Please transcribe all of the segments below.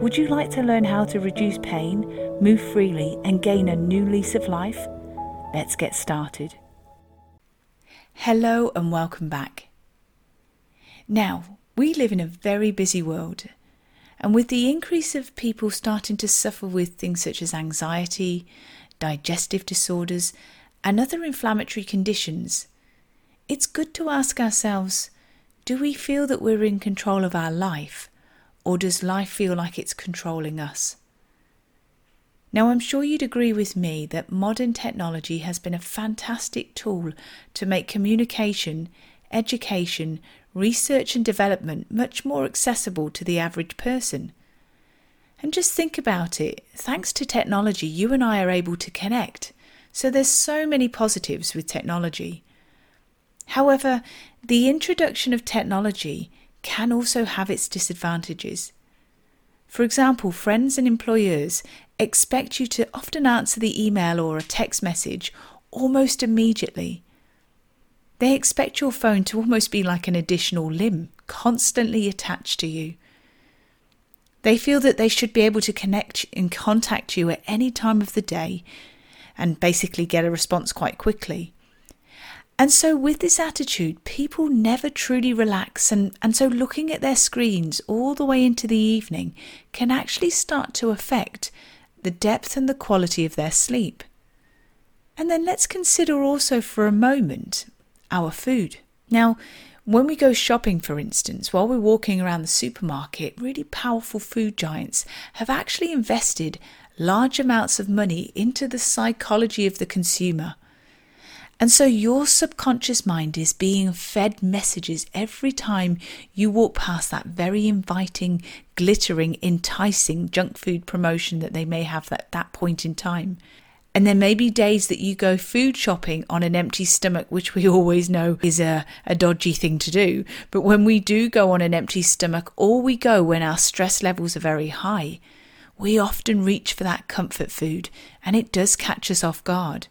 Would you like to learn how to reduce pain, move freely, and gain a new lease of life? Let's get started. Hello and welcome back. Now, we live in a very busy world, and with the increase of people starting to suffer with things such as anxiety, digestive disorders, and other inflammatory conditions, it's good to ask ourselves do we feel that we're in control of our life? Or does life feel like it's controlling us? Now, I'm sure you'd agree with me that modern technology has been a fantastic tool to make communication, education, research, and development much more accessible to the average person. And just think about it thanks to technology, you and I are able to connect. So there's so many positives with technology. However, the introduction of technology can also have its disadvantages. For example, friends and employers expect you to often answer the email or a text message almost immediately. They expect your phone to almost be like an additional limb, constantly attached to you. They feel that they should be able to connect and contact you at any time of the day and basically get a response quite quickly. And so, with this attitude, people never truly relax, and, and so looking at their screens all the way into the evening can actually start to affect the depth and the quality of their sleep. And then let's consider also for a moment our food. Now, when we go shopping, for instance, while we're walking around the supermarket, really powerful food giants have actually invested large amounts of money into the psychology of the consumer and so your subconscious mind is being fed messages every time you walk past that very inviting, glittering, enticing junk food promotion that they may have at that point in time. And there may be days that you go food shopping on an empty stomach, which we always know is a, a dodgy thing to do. But when we do go on an empty stomach, or we go when our stress levels are very high, we often reach for that comfort food and it does catch us off guard.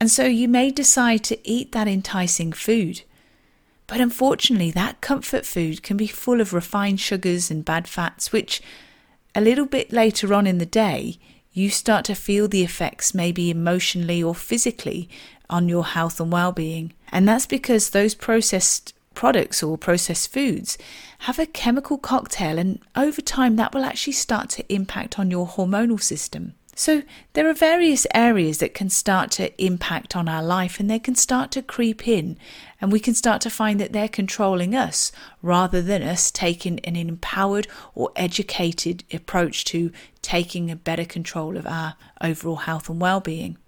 And so you may decide to eat that enticing food. But unfortunately, that comfort food can be full of refined sugars and bad fats, which a little bit later on in the day, you start to feel the effects, maybe emotionally or physically, on your health and well being. And that's because those processed products or processed foods have a chemical cocktail, and over time, that will actually start to impact on your hormonal system. So, there are various areas that can start to impact on our life and they can start to creep in, and we can start to find that they're controlling us rather than us taking an empowered or educated approach to taking a better control of our overall health and well being.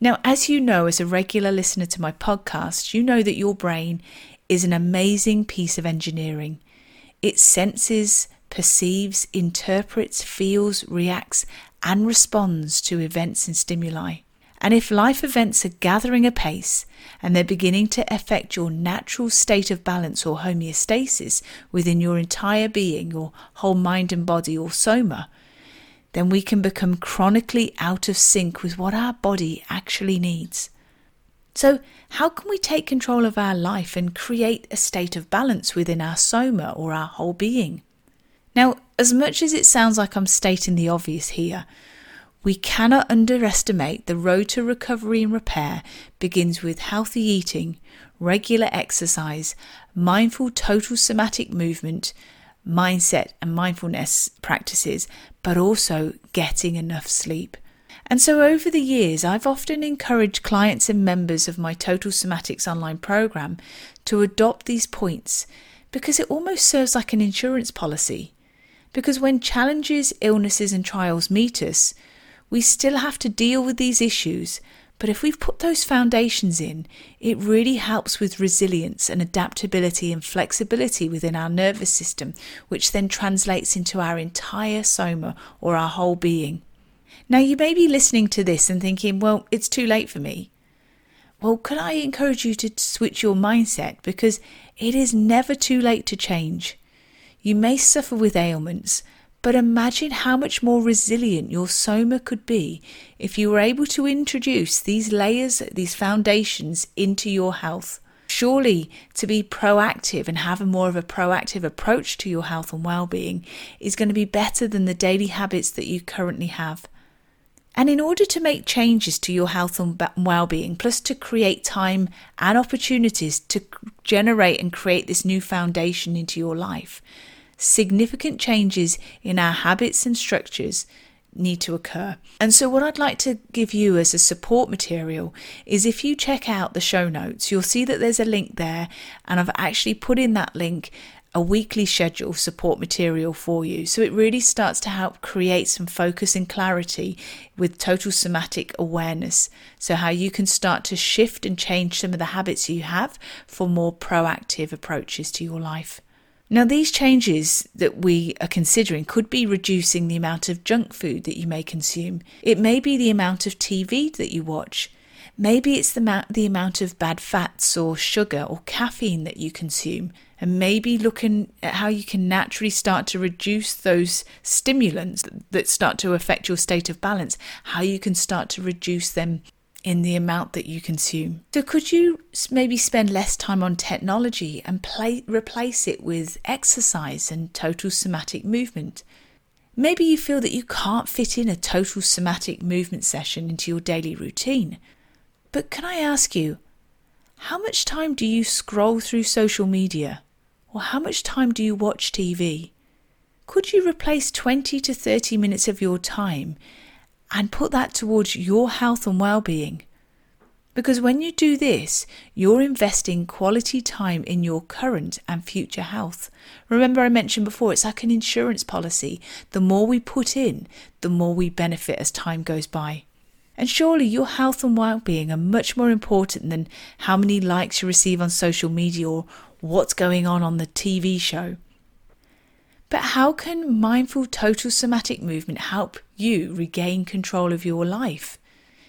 Now, as you know, as a regular listener to my podcast, you know that your brain is an amazing piece of engineering. It senses, perceives, interprets, feels, reacts, and responds to events and stimuli. And if life events are gathering apace and they're beginning to affect your natural state of balance or homeostasis within your entire being, your whole mind and body, or soma, then we can become chronically out of sync with what our body actually needs. So, how can we take control of our life and create a state of balance within our soma or our whole being? Now, as much as it sounds like I'm stating the obvious here, we cannot underestimate the road to recovery and repair begins with healthy eating, regular exercise, mindful total somatic movement, mindset and mindfulness practices, but also getting enough sleep. And so over the years, I've often encouraged clients and members of my Total Somatics online program to adopt these points because it almost serves like an insurance policy. Because when challenges, illnesses, and trials meet us, we still have to deal with these issues, But if we've put those foundations in, it really helps with resilience and adaptability and flexibility within our nervous system, which then translates into our entire soma or our whole being. Now, you may be listening to this and thinking, well, it's too late for me. Well, could I encourage you to switch your mindset because it is never too late to change. You may suffer with ailments, but imagine how much more resilient your soma could be if you were able to introduce these layers, these foundations into your health. Surely to be proactive and have a more of a proactive approach to your health and well-being is going to be better than the daily habits that you currently have. And in order to make changes to your health and well-being, plus to create time and opportunities to generate and create this new foundation into your life, significant changes in our habits and structures need to occur. And so, what I'd like to give you as a support material is if you check out the show notes, you'll see that there's a link there, and I've actually put in that link a weekly schedule of support material for you. So it really starts to help create some focus and clarity with total somatic awareness. So, how you can start to shift and change some of the habits you have for more proactive approaches to your life. Now, these changes that we are considering could be reducing the amount of junk food that you may consume. It may be the amount of TV that you watch. Maybe it's the, ma- the amount of bad fats or sugar or caffeine that you consume. And maybe looking at how you can naturally start to reduce those stimulants that start to affect your state of balance, how you can start to reduce them in the amount that you consume. So, could you maybe spend less time on technology and play, replace it with exercise and total somatic movement? Maybe you feel that you can't fit in a total somatic movement session into your daily routine. But can I ask you, how much time do you scroll through social media? Or how much time do you watch TV? Could you replace 20 to 30 minutes of your time and put that towards your health and well being. Because when you do this, you're investing quality time in your current and future health. Remember, I mentioned before, it's like an insurance policy. The more we put in, the more we benefit as time goes by. And surely your health and well being are much more important than how many likes you receive on social media or what's going on on the TV show. But how can mindful total somatic movement help you regain control of your life?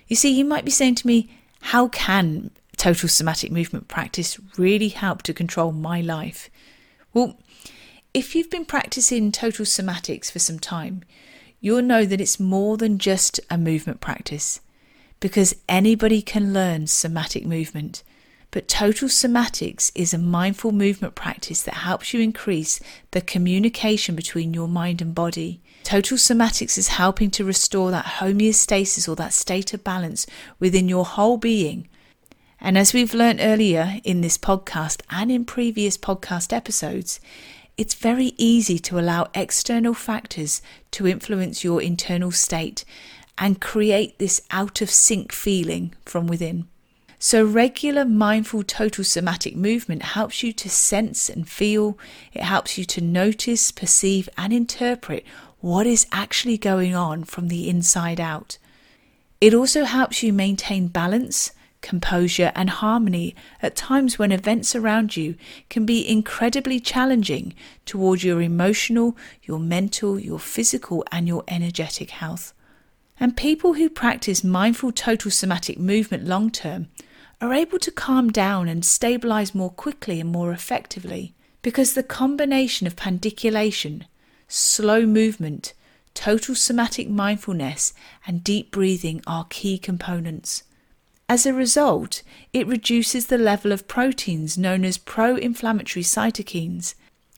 You see, you might be saying to me, how can total somatic movement practice really help to control my life? Well, if you've been practicing total somatics for some time, you'll know that it's more than just a movement practice because anybody can learn somatic movement. But total somatics is a mindful movement practice that helps you increase the communication between your mind and body. Total somatics is helping to restore that homeostasis or that state of balance within your whole being. And as we've learned earlier in this podcast and in previous podcast episodes, it's very easy to allow external factors to influence your internal state and create this out of sync feeling from within. So, regular mindful total somatic movement helps you to sense and feel, it helps you to notice, perceive, and interpret what is actually going on from the inside out. It also helps you maintain balance, composure, and harmony at times when events around you can be incredibly challenging towards your emotional, your mental, your physical, and your energetic health. And people who practice mindful total somatic movement long term are able to calm down and stabilize more quickly and more effectively because the combination of pandiculation, slow movement, total somatic mindfulness, and deep breathing are key components. As a result, it reduces the level of proteins known as pro inflammatory cytokines.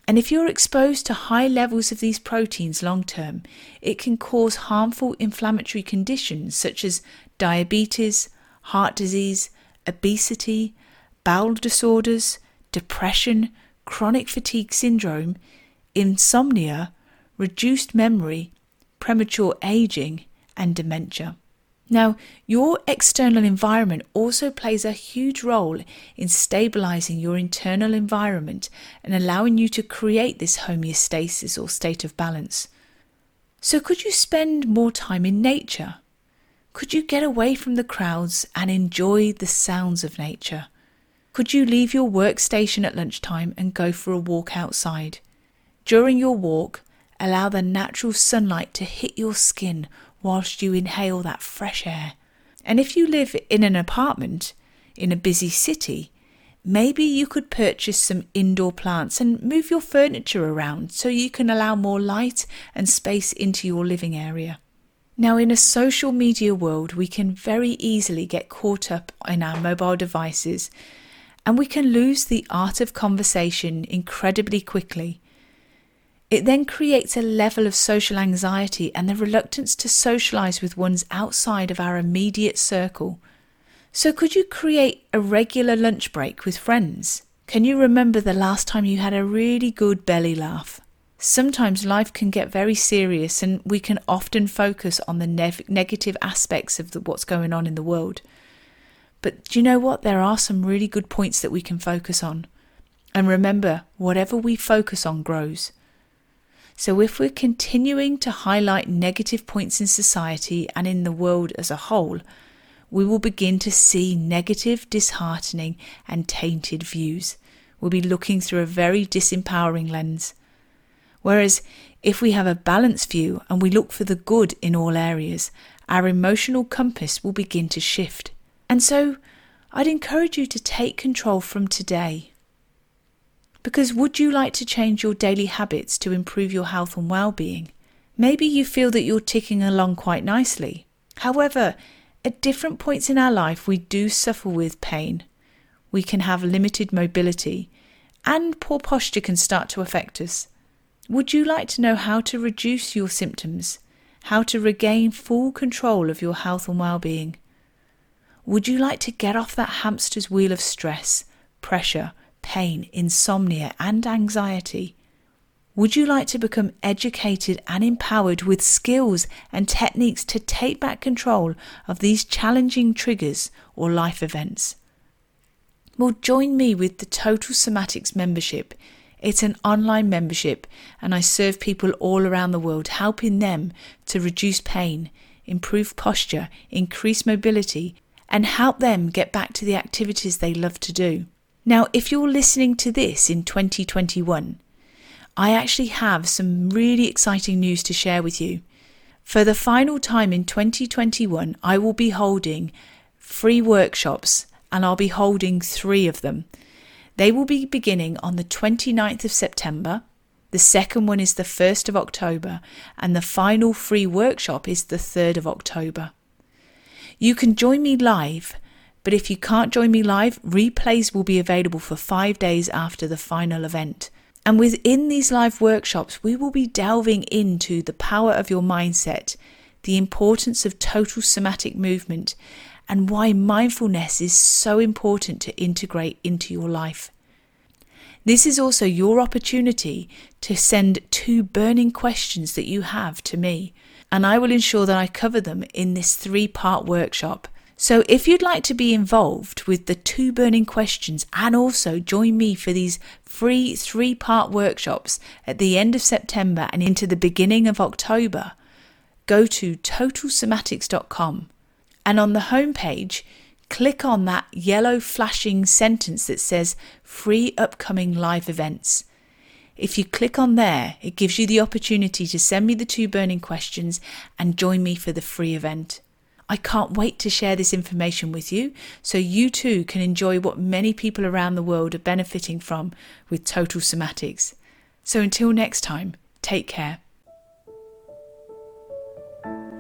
And if you're exposed to high levels of these proteins long term, it can cause harmful inflammatory conditions such as diabetes, heart disease, obesity, bowel disorders, depression, chronic fatigue syndrome, insomnia, reduced memory, premature aging, and dementia. Now, your external environment also plays a huge role in stabilizing your internal environment and allowing you to create this homeostasis or state of balance. So, could you spend more time in nature? Could you get away from the crowds and enjoy the sounds of nature? Could you leave your workstation at lunchtime and go for a walk outside? During your walk, allow the natural sunlight to hit your skin whilst you inhale that fresh air. And if you live in an apartment in a busy city, maybe you could purchase some indoor plants and move your furniture around so you can allow more light and space into your living area. Now, in a social media world, we can very easily get caught up in our mobile devices and we can lose the art of conversation incredibly quickly. It then creates a level of social anxiety and the reluctance to socialize with ones outside of our immediate circle. So, could you create a regular lunch break with friends? Can you remember the last time you had a really good belly laugh? Sometimes life can get very serious and we can often focus on the ne- negative aspects of the, what's going on in the world. But do you know what? There are some really good points that we can focus on. And remember, whatever we focus on grows. So if we're continuing to highlight negative points in society and in the world as a whole, we will begin to see negative, disheartening, and tainted views. We'll be looking through a very disempowering lens. Whereas if we have a balanced view and we look for the good in all areas, our emotional compass will begin to shift. And so I'd encourage you to take control from today. Because would you like to change your daily habits to improve your health and well being? Maybe you feel that you're ticking along quite nicely. However, at different points in our life, we do suffer with pain. We can have limited mobility, and poor posture can start to affect us. Would you like to know how to reduce your symptoms? How to regain full control of your health and well being? Would you like to get off that hamster's wheel of stress, pressure, pain, insomnia, and anxiety? Would you like to become educated and empowered with skills and techniques to take back control of these challenging triggers or life events? Well, join me with the Total Somatics membership. It's an online membership, and I serve people all around the world, helping them to reduce pain, improve posture, increase mobility, and help them get back to the activities they love to do. Now, if you're listening to this in 2021, I actually have some really exciting news to share with you. For the final time in 2021, I will be holding free workshops and I'll be holding three of them. They will be beginning on the 29th of September. The second one is the 1st of October, and the final free workshop is the 3rd of October. You can join me live, but if you can't join me live, replays will be available for five days after the final event. And within these live workshops, we will be delving into the power of your mindset, the importance of total somatic movement, and why mindfulness is so important to integrate into your life. This is also your opportunity to send two burning questions that you have to me and I will ensure that I cover them in this three part workshop. So, if you'd like to be involved with the two burning questions and also join me for these free three part workshops at the end of September and into the beginning of October, go to totalsomatics.com and on the homepage, click on that yellow flashing sentence that says free upcoming live events. If you click on there, it gives you the opportunity to send me the two burning questions and join me for the free event. I can't wait to share this information with you so you too can enjoy what many people around the world are benefiting from with total somatics. So until next time, take care.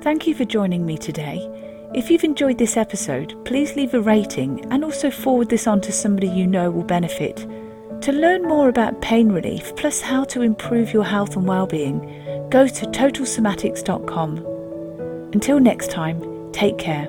Thank you for joining me today. If you've enjoyed this episode, please leave a rating and also forward this on to somebody you know will benefit. To learn more about pain relief plus how to improve your health and well-being, go to totalsomatics.com. Until next time, take care.